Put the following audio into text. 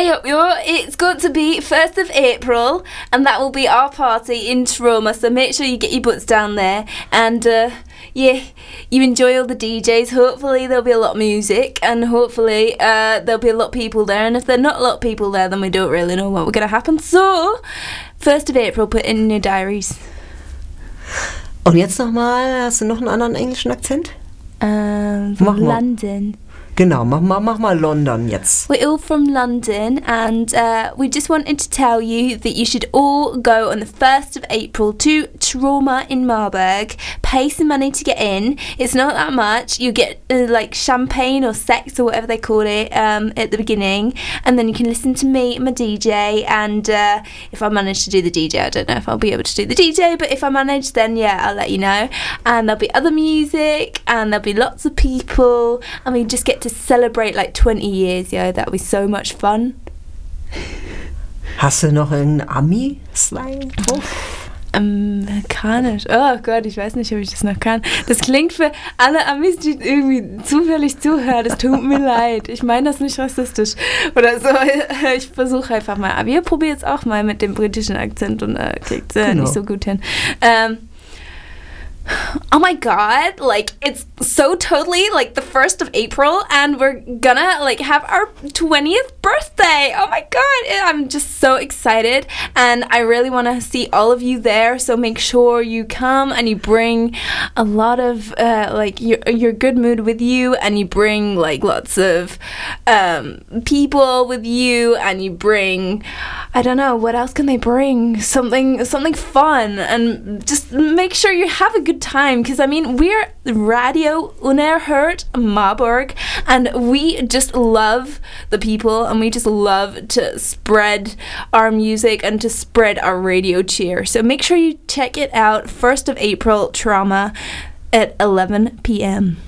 It's going to be 1st of April, and that will be our party in Trauma, so make sure you get your butts down there. And, uh, yeah, you enjoy all the DJs. Hopefully, there'll be a lot of music, and hopefully, uh, there'll be a lot of people there. And if there's not a lot of people there, then we don't really know what we're going to happen. So, 1st of April, put in your diaries. Und jetzt nochmal, hast du noch einen anderen englischen Akzent? Mach from mal. Genau, mach mal, mach mal London jetzt. We're all from London, and uh, we just wanted to tell you that you should all go on the 1st of April to Trauma in Marburg. Pay some money to get in. It's not that much. You get uh, like champagne or Sekt or whatever they call it um, at the beginning, and then you can listen to me, my DJ. And uh, if I manage to do the DJ, I don't know if I'll be able to do the DJ, but if I manage, then yeah, I'll let you know. And there'll be other music, and there'll be lots of people, and we just get to celebrate like 20 years, Yeah, That'll be so much fun. Hast du noch irgendeinen Ami-Slang? Amerikanisch. Oh Gott, ich weiß nicht, ob ich das noch kann. Das klingt für alle Amis, die irgendwie zufällig zuhören. Es tut mir leid. Ich meine das nicht rassistisch oder so. Ich versuche einfach mal. Aber ihr probiert es auch mal mit dem britischen Akzent und äh, kriegt es äh, Genau. nicht so gut hin. Ähm, Oh my god, like it's so totally like the 1st of April and we're gonna like have our 20th birthday. Oh my god, I'm just so excited and I really want to see all of you there, so make sure you come and you bring a lot of uh, like your your good mood with you and you bring like lots of um, people with you and you bring I don't know what else can they bring something something fun and just make sure you have a good time because I mean we're Radio Unerhört Marburg and we just love the people and we just love to spread our music and to spread our radio cheer so make sure you check it out 1st of April Trauma at 11 p.m.